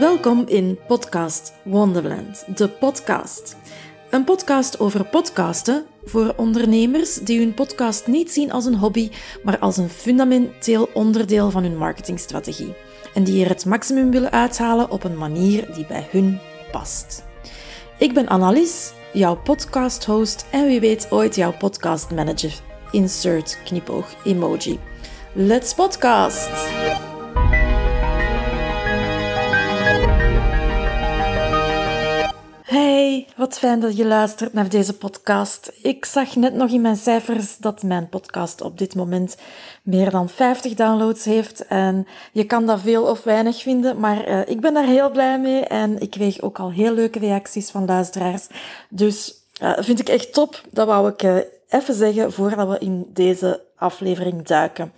Welkom in Podcast Wonderland, de podcast. Een podcast over podcasten voor ondernemers die hun podcast niet zien als een hobby, maar als een fundamenteel onderdeel van hun marketingstrategie. En die er het maximum willen uithalen op een manier die bij hun past. Ik ben Annelies, jouw podcast-host en wie weet ooit jouw podcast-manager. Insert knipoog emoji. Let's podcast! Hey, wat fijn dat je luistert naar deze podcast. Ik zag net nog in mijn cijfers dat mijn podcast op dit moment meer dan 50 downloads heeft. En je kan dat veel of weinig vinden, maar uh, ik ben daar heel blij mee. En ik kreeg ook al heel leuke reacties van luisteraars. Dus uh, vind ik echt top. Dat wou ik uh, even zeggen voordat we in deze aflevering duiken.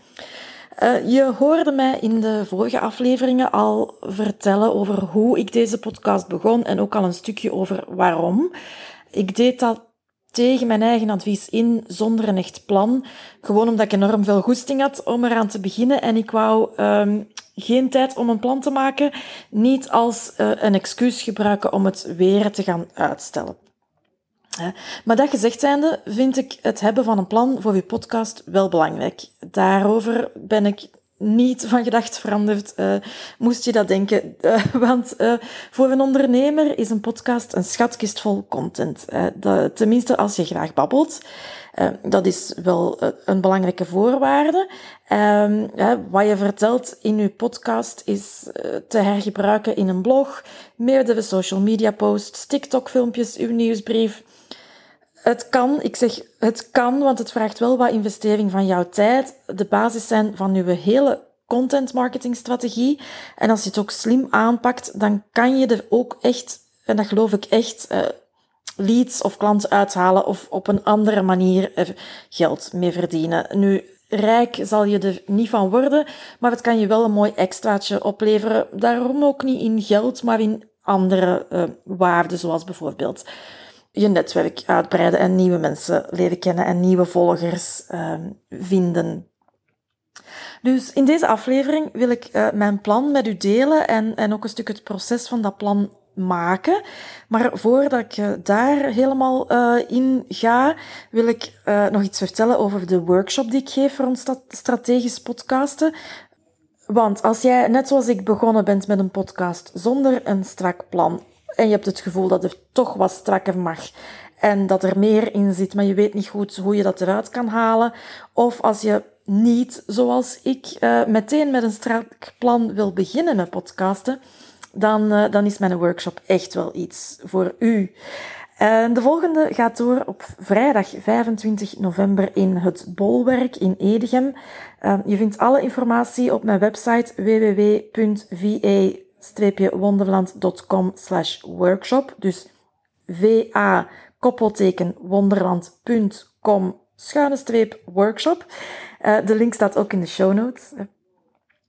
Uh, je hoorde mij in de vorige afleveringen al vertellen over hoe ik deze podcast begon en ook al een stukje over waarom. Ik deed dat tegen mijn eigen advies in, zonder een echt plan. Gewoon omdat ik enorm veel goesting had om eraan te beginnen en ik wou um, geen tijd om een plan te maken, niet als uh, een excuus gebruiken om het weer te gaan uitstellen. Maar dat gezegd zijnde vind ik het hebben van een plan voor je podcast wel belangrijk. Daarover ben ik niet van gedacht veranderd, uh, moest je dat denken. Uh, want uh, voor een ondernemer is een podcast een schatkist vol content. Tenminste, als je graag babbelt. dat is wel een belangrijke voorwaarde. Ehm, wat je vertelt in je podcast is te hergebruiken in een blog, meerdere social media posts, TikTok-filmpjes, uw nieuwsbrief. Het kan, ik zeg het kan, want het vraagt wel wat investering van jouw tijd. De basis zijn van je hele content marketing strategie. En als je het ook slim aanpakt, dan kan je er ook echt, en dat geloof ik echt, uh, leads of klanten uithalen of op een andere manier er geld mee verdienen. Nu, rijk zal je er niet van worden, maar het kan je wel een mooi extraatje opleveren. Daarom ook niet in geld, maar in andere uh, waarden, zoals bijvoorbeeld je netwerk uitbreiden en nieuwe mensen leren kennen en nieuwe volgers uh, vinden. Dus in deze aflevering wil ik uh, mijn plan met u delen en, en ook een stuk het proces van dat plan maken. Maar voordat ik uh, daar helemaal uh, in ga, wil ik nog iets vertellen over de workshop die ik geef voor ons strategisch podcasten. Want als jij, net zoals ik, begonnen bent met een podcast zonder een strak plan en je hebt het gevoel dat er toch wat strakker mag en dat er meer in zit, maar je weet niet goed hoe je dat eruit kan halen. Of als je niet, zoals ik, uh, meteen met een strak plan wil beginnen met podcasten, dan, uh, dan is mijn workshop echt wel iets voor u. En de volgende gaat door op vrijdag 25 november in het Bolwerk in Edegem. Uh, je vindt alle informatie op mijn website www.va wonderland.com slash workshop. Dus va koppelteken wonderland.com schuine streep workshop. Uh, de link staat ook in de show notes.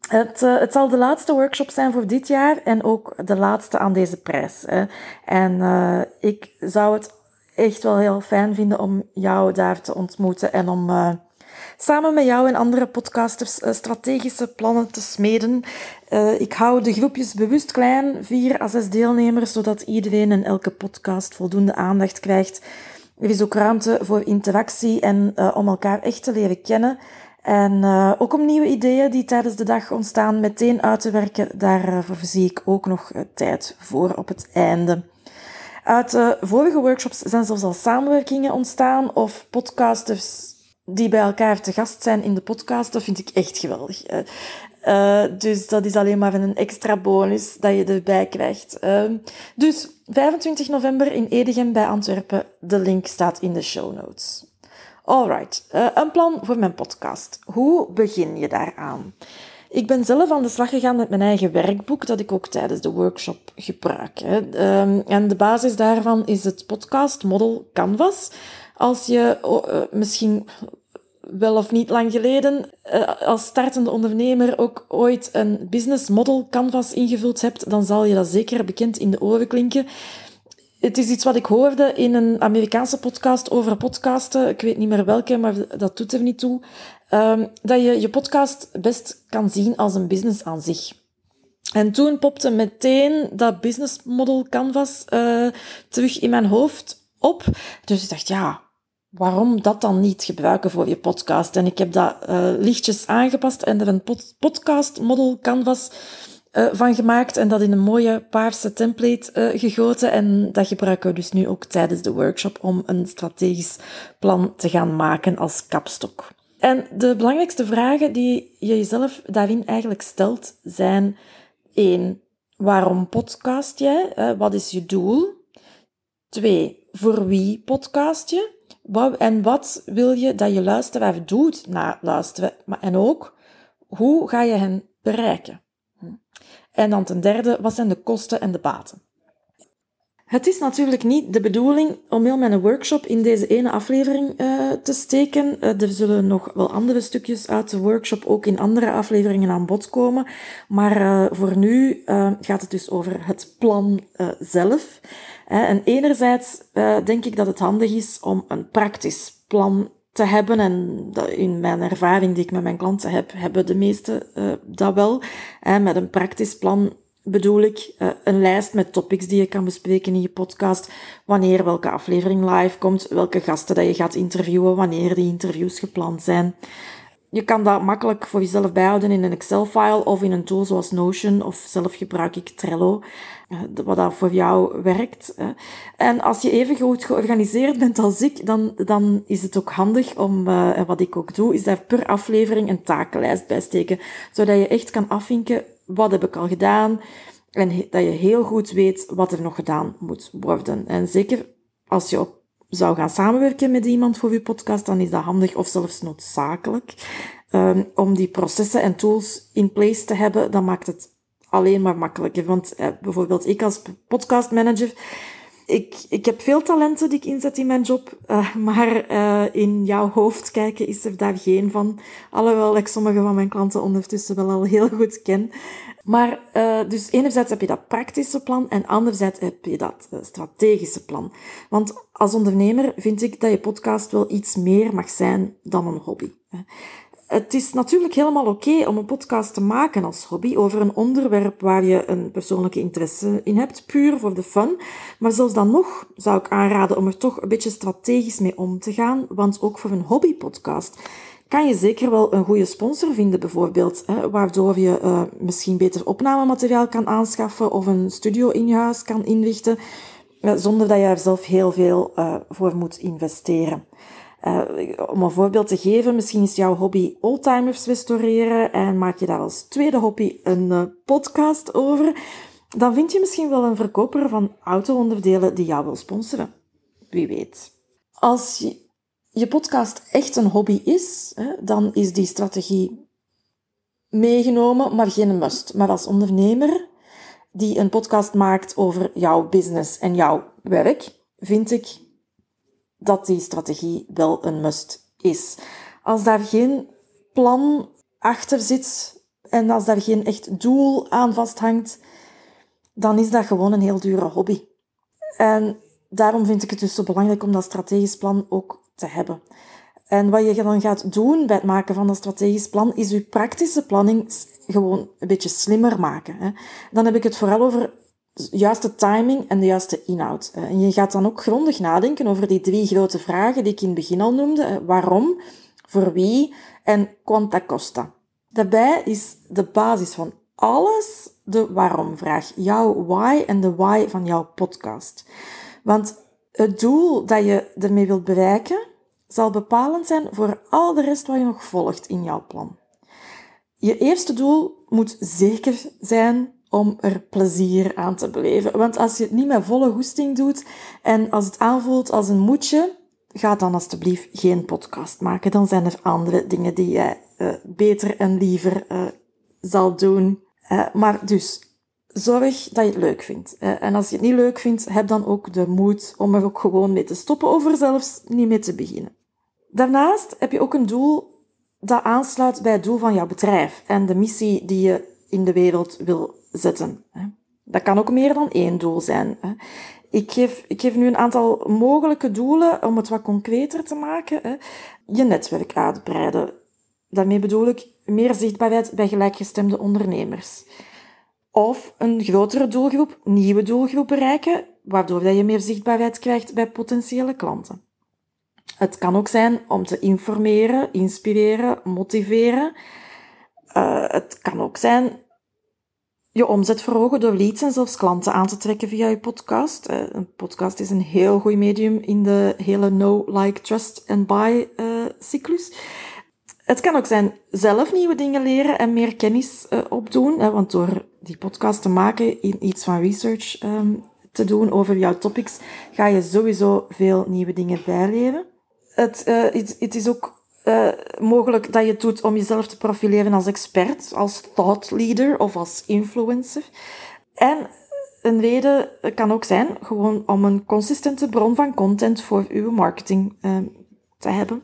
Het, uh, het zal de laatste workshop zijn voor dit jaar en ook de laatste aan deze prijs. En ik zou het echt wel heel fijn vinden om jou daar te ontmoeten en om samen met jou en andere podcasters uh, strategische plannen te smeden. Uh, ik hou de groepjes bewust klein, vier à zes deelnemers, zodat iedereen in elke podcast voldoende aandacht krijgt. Er is ook ruimte voor interactie en uh, om elkaar echt te leren kennen. En ook om nieuwe ideeën die tijdens de dag ontstaan meteen uit te werken. Daarvoor zie ik ook nog tijd voor op het einde. Uit de vorige workshops zijn zelfs al samenwerkingen ontstaan of podcasters die bij elkaar te gast zijn in de podcast, dat vind ik echt geweldig. Uh, dus dat is alleen maar een extra bonus dat je erbij krijgt. Uh, dus 25 november in Edegem bij Antwerpen. De link staat in de show notes. Alright, uh, een plan voor mijn podcast. Hoe begin je daaraan? Ik ben zelf aan de slag gegaan met mijn eigen werkboek, dat ik ook tijdens de workshop gebruik. Hè. Um, en de basis daarvan is het podcast Model Canvas. Als je uh, misschien wel of niet lang geleden uh, als startende ondernemer ook ooit een business model canvas ingevuld hebt, dan zal je dat zeker bekend in de oren klinken. Het is iets wat ik hoorde in een Amerikaanse podcast over podcasten. Ik weet niet meer welke, maar dat doet er niet toe. Um, dat je je podcast best kan zien als een business aan zich. En toen popte meteen dat business model canvas uh, terug in mijn hoofd op. Dus ik dacht, ja, waarom dat dan niet gebruiken voor je podcast? En ik heb dat uh, lichtjes aangepast en er een pod podcast model canvas uh, van gemaakt en dat in een mooie paarse template uh, gegoten. En dat gebruiken we dus nu ook tijdens de workshop om een strategisch plan te gaan maken als kapstok. En de belangrijkste vragen die je jezelf daarin eigenlijk stelt zijn één, waarom podcast jij? Wat is je doel? Twee, voor wie podcast je? Wat, en wat wil je dat je luisteraar doet na luisteren? Maar, en ook, hoe ga je hen bereiken? En dan ten derde, wat zijn de kosten en de baten? Het is natuurlijk niet de bedoeling om heel mijn workshop in deze ene aflevering uh, te steken. Uh, er zullen nog wel andere stukjes uit de workshop ook in andere afleveringen aan bod komen. Maar uh, voor nu gaat het dus over het plan zelf. En enerzijds denk ik dat het handig is om een praktisch plan te hebben. En in mijn ervaring die ik met mijn klanten heb, hebben de meesten uh, dat wel. met een praktisch plan bedoel ik uh, een lijst met topics die je kan bespreken in je podcast. Wanneer welke aflevering live komt, welke gasten dat je gaat interviewen, wanneer die interviews gepland zijn. Je kan dat makkelijk voor jezelf bijhouden in een Excel-file of in een tool zoals Notion of zelf gebruik ik Trello, eh, wat dat voor jou werkt. En als je even goed georganiseerd bent als ik, dan, dan is het ook handig om, uh, wat ik ook doe, is daar per aflevering een takenlijst bij steken, zodat je echt kan afvinken wat heb ik al gedaan en dat je heel goed weet wat er nog gedaan moet worden. En zeker als je op zou gaan samenwerken met iemand voor je podcast, dan is dat handig of zelfs noodzakelijk. Um, om die processen en tools in place te hebben, dan maakt het alleen maar makkelijker. Want eh, bijvoorbeeld ik als podcastmanager, ik, ik heb veel talenten die ik inzet in mijn job, uh, maar uh, in jouw hoofd kijken is er daar geen van. Alhoewel ik sommige van mijn klanten ondertussen wel al heel goed ken. Maar uh, dus enerzijds heb je dat praktische plan en anderzijds heb je dat strategische plan. Want als ondernemer vind ik dat je podcast wel iets meer mag zijn dan een hobby. Het is natuurlijk helemaal oké om een podcast te maken als hobby over een onderwerp waar je een persoonlijke interesse in hebt, puur voor de fun. Maar zelfs dan nog zou ik aanraden om er toch een beetje strategisch mee om te gaan, want ook voor een hobbypodcast kan je zeker wel een goede sponsor vinden, bijvoorbeeld, hè, waardoor je uh, misschien beter opnamemateriaal kan aanschaffen of een studio in je huis kan inrichten, uh, zonder dat je er zelf heel veel uh, voor moet investeren. Uh, om een voorbeeld te geven, misschien is jouw hobby oldtimers restaureren en maak je daar als tweede hobby een uh, podcast over. Dan vind je misschien wel een verkoper van auto-onderdelen die jou wil sponsoren. Wie weet. Als je, je podcast echt een hobby is, hè, dan is die strategie meegenomen, maar geen must. Maar als ondernemer die een podcast maakt over jouw business en jouw werk, vind ik dat die strategie wel een must is. Als daar geen plan achter zit en als daar geen echt doel aan vasthangt, dan is dat gewoon een heel dure hobby. En daarom vind ik het dus zo belangrijk om dat strategisch plan ook te hebben. En wat je dan gaat doen bij het maken van dat strategisch plan, is je praktische planning gewoon een beetje slimmer maken. Dan heb ik het vooral over juiste timing en de juiste inhoud. Eh, en je gaat dan ook grondig nadenken over die drie grote vragen die ik in het begin al noemde. Waarom, voor wie en quanta costa. Daarbij is de basis van alles de waarom-vraag. Jouw why en de why van jouw podcast. Want het doel dat je ermee wilt bereiken, zal bepalend zijn voor al de rest wat je nog volgt in jouw plan. Je eerste doel moet zeker zijn om er plezier aan te beleven. Want als je het niet met volle goesting doet en als het aanvoelt als een moedje, ga dan alstublieft geen podcast maken. Dan zijn er andere dingen die jij uh, beter en liever uh, zal doen. Uh, maar dus, zorg dat je het leuk vindt. en als je het niet leuk vindt, heb dan ook de moed om er ook gewoon mee te stoppen of er zelfs niet mee te beginnen. Daarnaast heb je ook een doel dat aansluit bij het doel van jouw bedrijf en de missie die je in de wereld wil zetten. Dat kan ook meer dan één doel zijn. Ik geef, ik geef nu een aantal mogelijke doelen om het wat concreter te maken. Je netwerk uitbreiden. Daarmee bedoel ik meer zichtbaarheid bij gelijkgestemde ondernemers. Of een grotere doelgroep, nieuwe doelgroep bereiken, waardoor je meer zichtbaarheid krijgt bij potentiële klanten. Het kan ook zijn om te informeren, inspireren, motiveren. Uh, het kan ook zijn je omzet verhogen door leads en zelfs klanten aan te trekken via je podcast. Uh, een podcast is een heel goed medium in de hele know, like, trust and buy uh, cyclus. Het kan ook zijn zelf nieuwe dingen leren en meer kennis uh, opdoen. Hè, want door die podcast te maken, in iets van research um, te doen over jouw topics, ga je sowieso veel nieuwe dingen bijleren. Het, het is ook uh, mogelijk dat je het doet om jezelf te profileren als expert, als thought leader of als influencer. En een reden kan ook zijn gewoon om een consistente bron van content voor uw marketing uh, te hebben.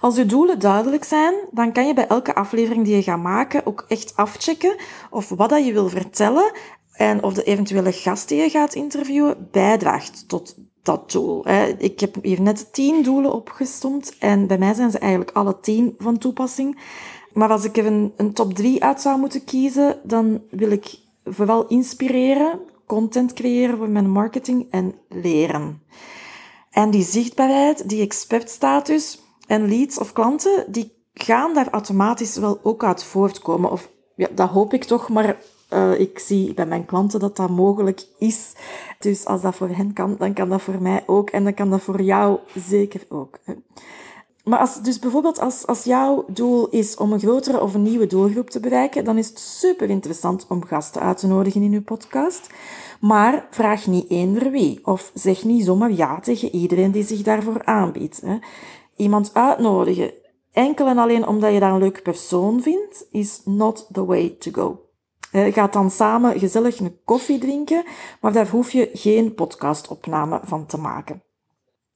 Als uw doelen duidelijk zijn, dan kan je bij elke aflevering die je gaat maken ook echt afchecken of wat dat je wil vertellen en of de eventuele gast die je gaat interviewen bijdraagt tot dat doel. Ik heb hier net tien doelen opgestomd en bij mij zijn ze eigenlijk alle tien van toepassing. Maar als ik even een top drie uit zou moeten kiezen, dan wil ik vooral inspireren, content creëren voor mijn marketing en leren. En die zichtbaarheid, die expertstatus en leads of klanten, die gaan daar automatisch wel ook uit voortkomen. Of ja, dat hoop ik toch, maar uh, ik zie bij mijn klanten dat dat mogelijk is. Dus als dat voor hen kan, dan kan dat voor mij ook. En dan kan dat voor jou zeker ook. Maar als, dus bijvoorbeeld als, als jouw doel is om een grotere of een nieuwe doelgroep te bereiken, dan is het super interessant om gasten uit te nodigen in je podcast. Maar vraag niet eender wie. Of zeg niet zomaar ja tegen iedereen die zich daarvoor aanbiedt. Hè. Iemand uitnodigen enkel en alleen omdat je dat een leuke persoon vindt, is not the way to go. Je gaat dan samen gezellig een koffie drinken, maar daar hoef je geen podcastopname van te maken.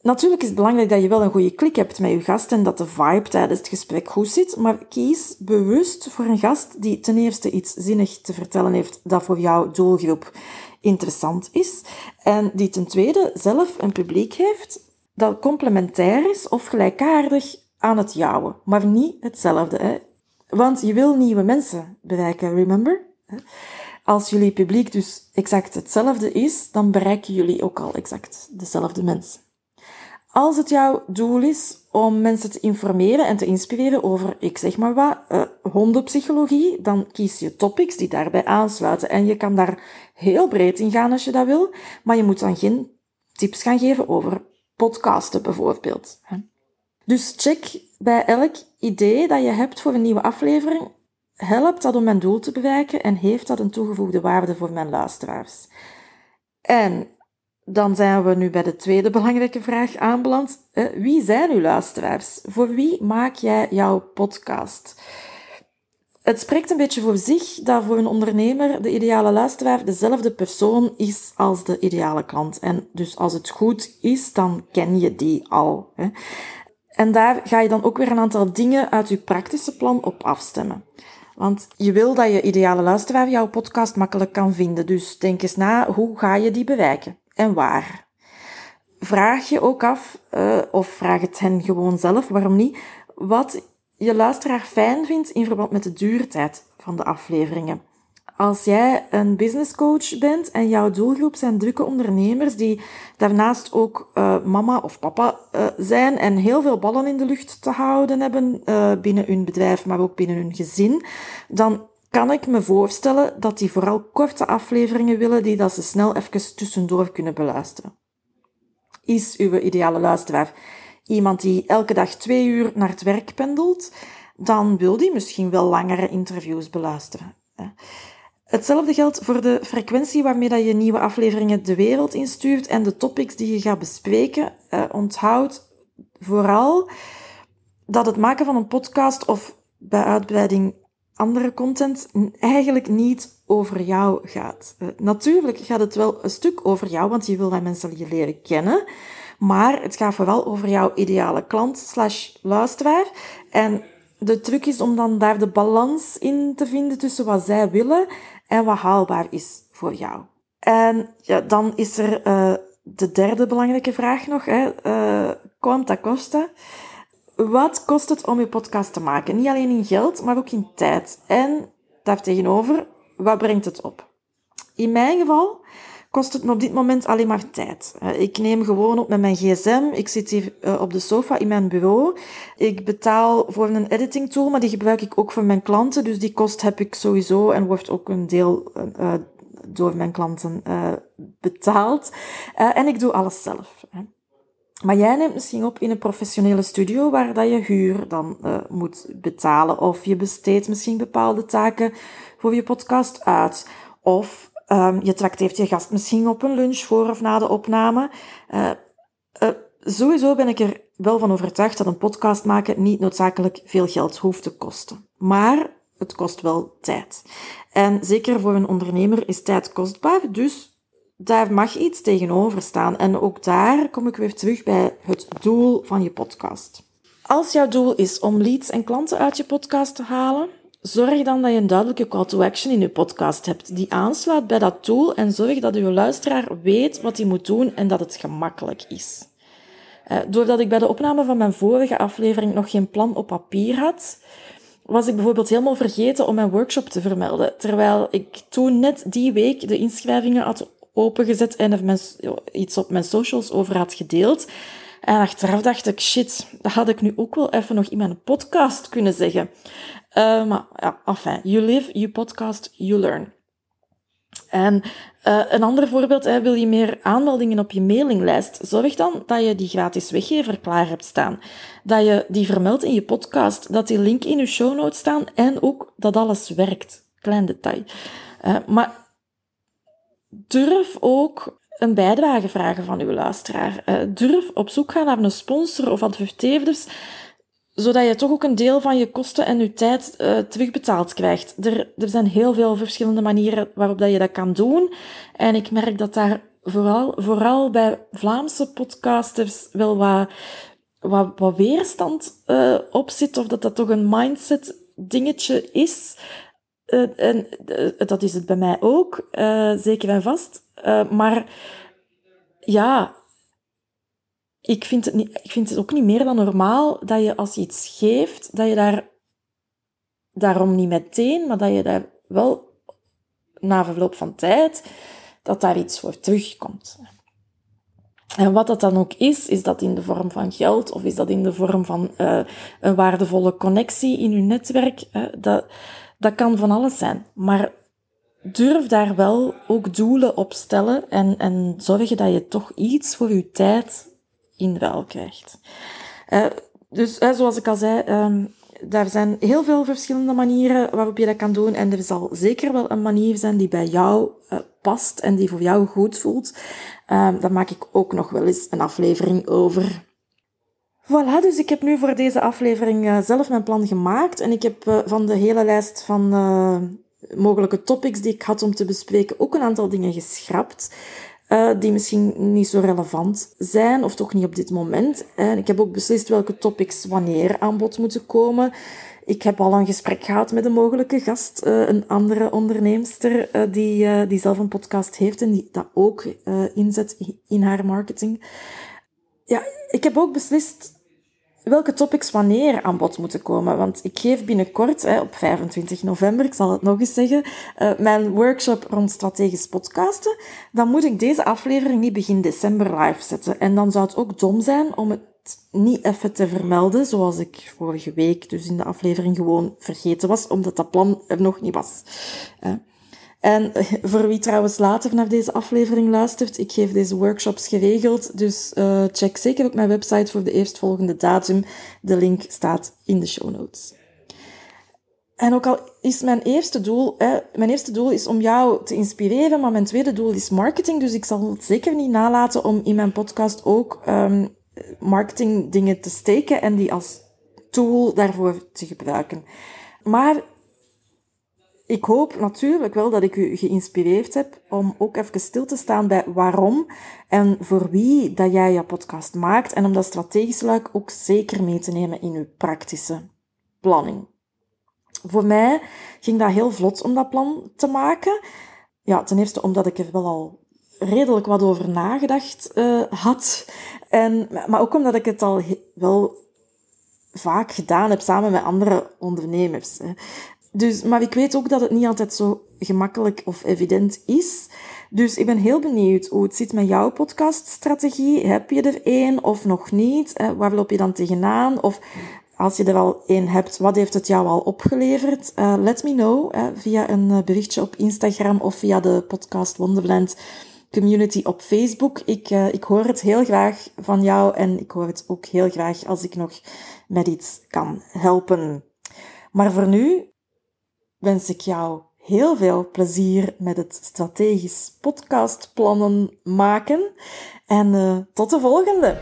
Natuurlijk is het belangrijk dat je wel een goede klik hebt met je gast en dat de vibe tijdens het gesprek goed zit, maar kies bewust voor een gast die ten eerste iets zinnig te vertellen heeft dat voor jouw doelgroep interessant is en die ten tweede zelf een publiek heeft dat complementair is of gelijkaardig aan het jouwe, maar niet hetzelfde. Hè? Want je wil nieuwe mensen bereiken, remember? Als jullie publiek dus exact hetzelfde is, dan bereiken jullie ook al exact dezelfde mensen. Als het jouw doel is om mensen te informeren en te inspireren over, ik zeg maar wat, uh, hondenpsychologie, dan kies je topics die daarbij aansluiten. En je kan daar heel breed in gaan als je dat wil, maar je moet dan geen tips gaan geven over podcasten bijvoorbeeld. Dus check bij elk idee dat je hebt voor een nieuwe aflevering helpt dat om mijn doel te bereiken en heeft dat een toegevoegde waarde voor mijn luisteraars? En dan zijn we nu bij de tweede belangrijke vraag aanbeland. Wie zijn uw luisteraars? Voor wie maak jij jouw podcast? Het spreekt een beetje voor zich dat voor een ondernemer de ideale luisteraar dezelfde persoon is als de ideale klant. En dus als het goed is, dan ken je die al. En daar ga je dan ook weer een aantal dingen uit je praktische plan op afstemmen. Want je wil dat je ideale luisteraar jouw podcast makkelijk kan vinden. Dus denk eens na, hoe ga je die bereiken? En waar? Vraag je ook af, uh, of vraag het hen gewoon zelf, waarom niet, wat je luisteraar fijn vindt in verband met de duurtijd van de afleveringen. Als jij een business coach bent en jouw doelgroep zijn drukke ondernemers die daarnaast ook uh, mama of papa uh, zijn en heel veel ballen in de lucht te houden hebben uh, binnen hun bedrijf, maar ook binnen hun gezin, dan kan ik me voorstellen dat die vooral korte afleveringen willen die dat ze snel even tussendoor kunnen beluisteren. Is uw ideale luisteraar iemand die elke dag twee uur naar het werk pendelt, dan wil die misschien wel langere interviews beluisteren. Hetzelfde geldt voor de frequentie waarmee dat je nieuwe afleveringen de wereld instuurt en de topics die je gaat bespreken. Uh, onthoud vooral dat het maken van een podcast of bij uitbreiding andere content eigenlijk niet over jou gaat. Uh, natuurlijk gaat het wel een stuk over jou, want je wil dat mensen je leren kennen. Maar het gaat vooral over jouw ideale klant slash luisteraar. En de truc is om dan daar de balans in te vinden tussen wat zij willen en wat haalbaar is voor jou. En ja, dan is er uh, de derde belangrijke vraag nog. Hè. Uh, quanta costa? Wat kost het om je podcast te maken? Niet alleen in geld, maar ook in tijd. En daartegenover, wat brengt het op? In mijn geval kost het me op dit moment alleen maar tijd. Ik neem gewoon op met mijn gsm. Ik zit hier eh, op de sofa in mijn bureau. Ik betaal voor een editing tool, maar die gebruik ik ook voor mijn klanten. Dus die kost heb ik sowieso en wordt ook een deel uh, door mijn klanten betaald. en ik doe alles zelf. Maar jij neemt misschien op in een professionele studio waar dat je huur dan moet betalen. Of je besteedt misschien bepaalde taken voor je podcast uit. Of um, je trakteert je gast misschien op een lunch voor of na de opname. Uh, sowieso ben ik er wel van overtuigd dat een podcast maken niet noodzakelijk veel geld hoeft te kosten. Maar het kost wel tijd. En zeker voor een ondernemer is tijd kostbaar, dus daar mag iets tegenover staan. En ook daar kom ik weer terug bij het doel van je podcast. Als jouw doel is om leads en klanten uit je podcast te halen, zorg dan dat je een duidelijke call to action in je podcast hebt die aansluit bij dat doel en zorg dat je luisteraar weet wat hij moet doen en dat het gemakkelijk is. Eh, doordat ik bij de opname van mijn vorige aflevering nog geen plan op papier had, was ik bijvoorbeeld helemaal vergeten om mijn workshop te vermelden, terwijl ik toen net die week de inschrijvingen had opengezet en iets op mijn socials over had gedeeld. En achteraf dacht ik, shit, dat had ik nu ook wel even nog in mijn podcast kunnen zeggen. Uh, maar ja, enfin, you live, you podcast, you learn. En uh, een ander voorbeeld, hè, wil je meer aanmeldingen op je mailinglijst? Zorg dan dat je die gratis weggever klaar hebt staan. Dat je die vermeldt in je podcast, dat die link in je show notes staan en ook dat alles werkt. Klein detail. Uh, maar durf ook een bijdrage vragen van uw luisteraar. Durf op zoek gaan naar een sponsor of adverteerders, zodat je toch ook een deel van je kosten en je tijd uh, terugbetaald krijgt. Er, er zijn heel veel verschillende manieren waarop dat je dat kan doen. En ik merk dat daar vooral, vooral bij Vlaamse podcasters wel wat, wat, wat weerstand uh, op zit, of dat dat toch een mindset dingetje is. Uh, en dat is het bij mij ook, zeker en vast. maar ja, ik vind, het niet, ik vind het ook niet meer dan normaal dat je als je iets geeft, dat je daar daarom niet meteen, maar dat je daar wel na verloop van tijd, dat daar iets voor terugkomt. En wat dat dan ook is, is dat in de vorm van geld of is dat in de vorm van uh, een waardevolle connectie in je netwerk. Uh, dat, dat kan van alles zijn. Maar durf daar wel ook doelen op stellen en, en zorgen dat je toch iets voor je tijd in ruil krijgt. Uh, dus uh, zoals ik al zei, um, daar zijn heel veel verschillende manieren waarop je dat kan doen. En er zal zeker wel een manier zijn die bij jou uh, past en die voor jou goed voelt. Um, daar maak ik ook nog wel eens een aflevering over. Voilà, dus ik heb nu voor deze aflevering zelf mijn plan gemaakt. En ik heb van de hele lijst van mogelijke topics die ik had om te bespreken ook een aantal dingen geschrapt. Die misschien niet zo relevant zijn, of toch niet op dit moment. En ik heb ook beslist welke topics wanneer aan bod moeten komen. Ik heb al een gesprek gehad met een mogelijke gast, een andere onderneemster die, die zelf een podcast heeft en die dat ook inzet in haar marketing. Ja, ik heb ook beslist welke topics wanneer aan bod moeten komen. Want ik geef binnenkort, hè, op 25 november, ik zal het nog eens zeggen, uh, mijn workshop rond strategisch podcasten. Dan moet ik deze aflevering niet begin december live zetten. En dan zou het ook dom zijn om het niet even te vermelden, zoals ik vorige week dus in de aflevering gewoon vergeten was, omdat dat plan er nog niet was. En voor wie trouwens later naar deze aflevering luistert, ik geef deze workshops geregeld, dus uh, check zeker ook mijn website voor de eerstvolgende datum. De link staat in de show notes. En ook al is mijn eerste doel, hè, mijn eerste doel is om jou te inspireren, maar mijn tweede doel is marketing, dus ik zal het zeker niet nalaten om in mijn podcast ook um, marketing dingen te steken en die als tool daarvoor te gebruiken. Maar ik hoop natuurlijk wel dat ik u geïnspireerd heb om ook even stil te staan bij waarom en voor wie dat jij je podcast maakt en om dat strategische luik ook zeker mee te nemen in uw praktische planning. Voor mij ging dat heel vlot om dat plan te maken. Ja, ten eerste omdat ik er wel al redelijk wat over nagedacht uh, had. En, maar ook omdat ik het al wel vaak gedaan heb samen met andere ondernemers. Dus, maar ik weet ook dat het niet altijd zo gemakkelijk of evident is. Dus ik ben heel benieuwd hoe het zit met jouw podcaststrategie. Heb je er één of nog niet? Waar loop je dan tegenaan? Of als je er al één hebt, wat heeft het jou al opgeleverd? Uh, let me know via een eh, berichtje op Instagram of via de podcast Wonderland community op Facebook. Ik, ik hoor het heel graag van jou en ik hoor het ook heel graag als ik nog met iets kan helpen. Maar voor nu wens ik jou heel veel plezier met het strategisch podcastplannen maken. En uh, tot de volgende!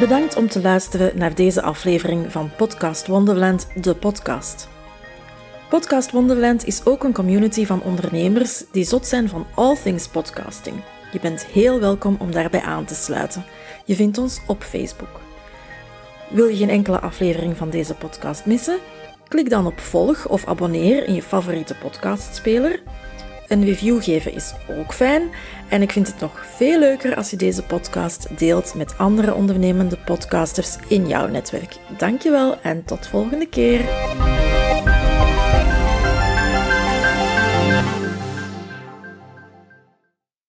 Bedankt om te luisteren naar deze aflevering van Podcast Wonderland, de podcast. Podcast Wonderland is ook een community van ondernemers die zot zijn van all things podcasting. Je bent heel welkom om daarbij aan te sluiten. Je vindt ons op Facebook. Wil je geen enkele aflevering van deze podcast missen? Klik dan op volg of abonneer in je favoriete podcastspeler. Een review geven is ook fijn. En ik vind het nog veel leuker als je deze podcast deelt met andere ondernemende podcasters in jouw netwerk. Dankjewel en tot volgende keer.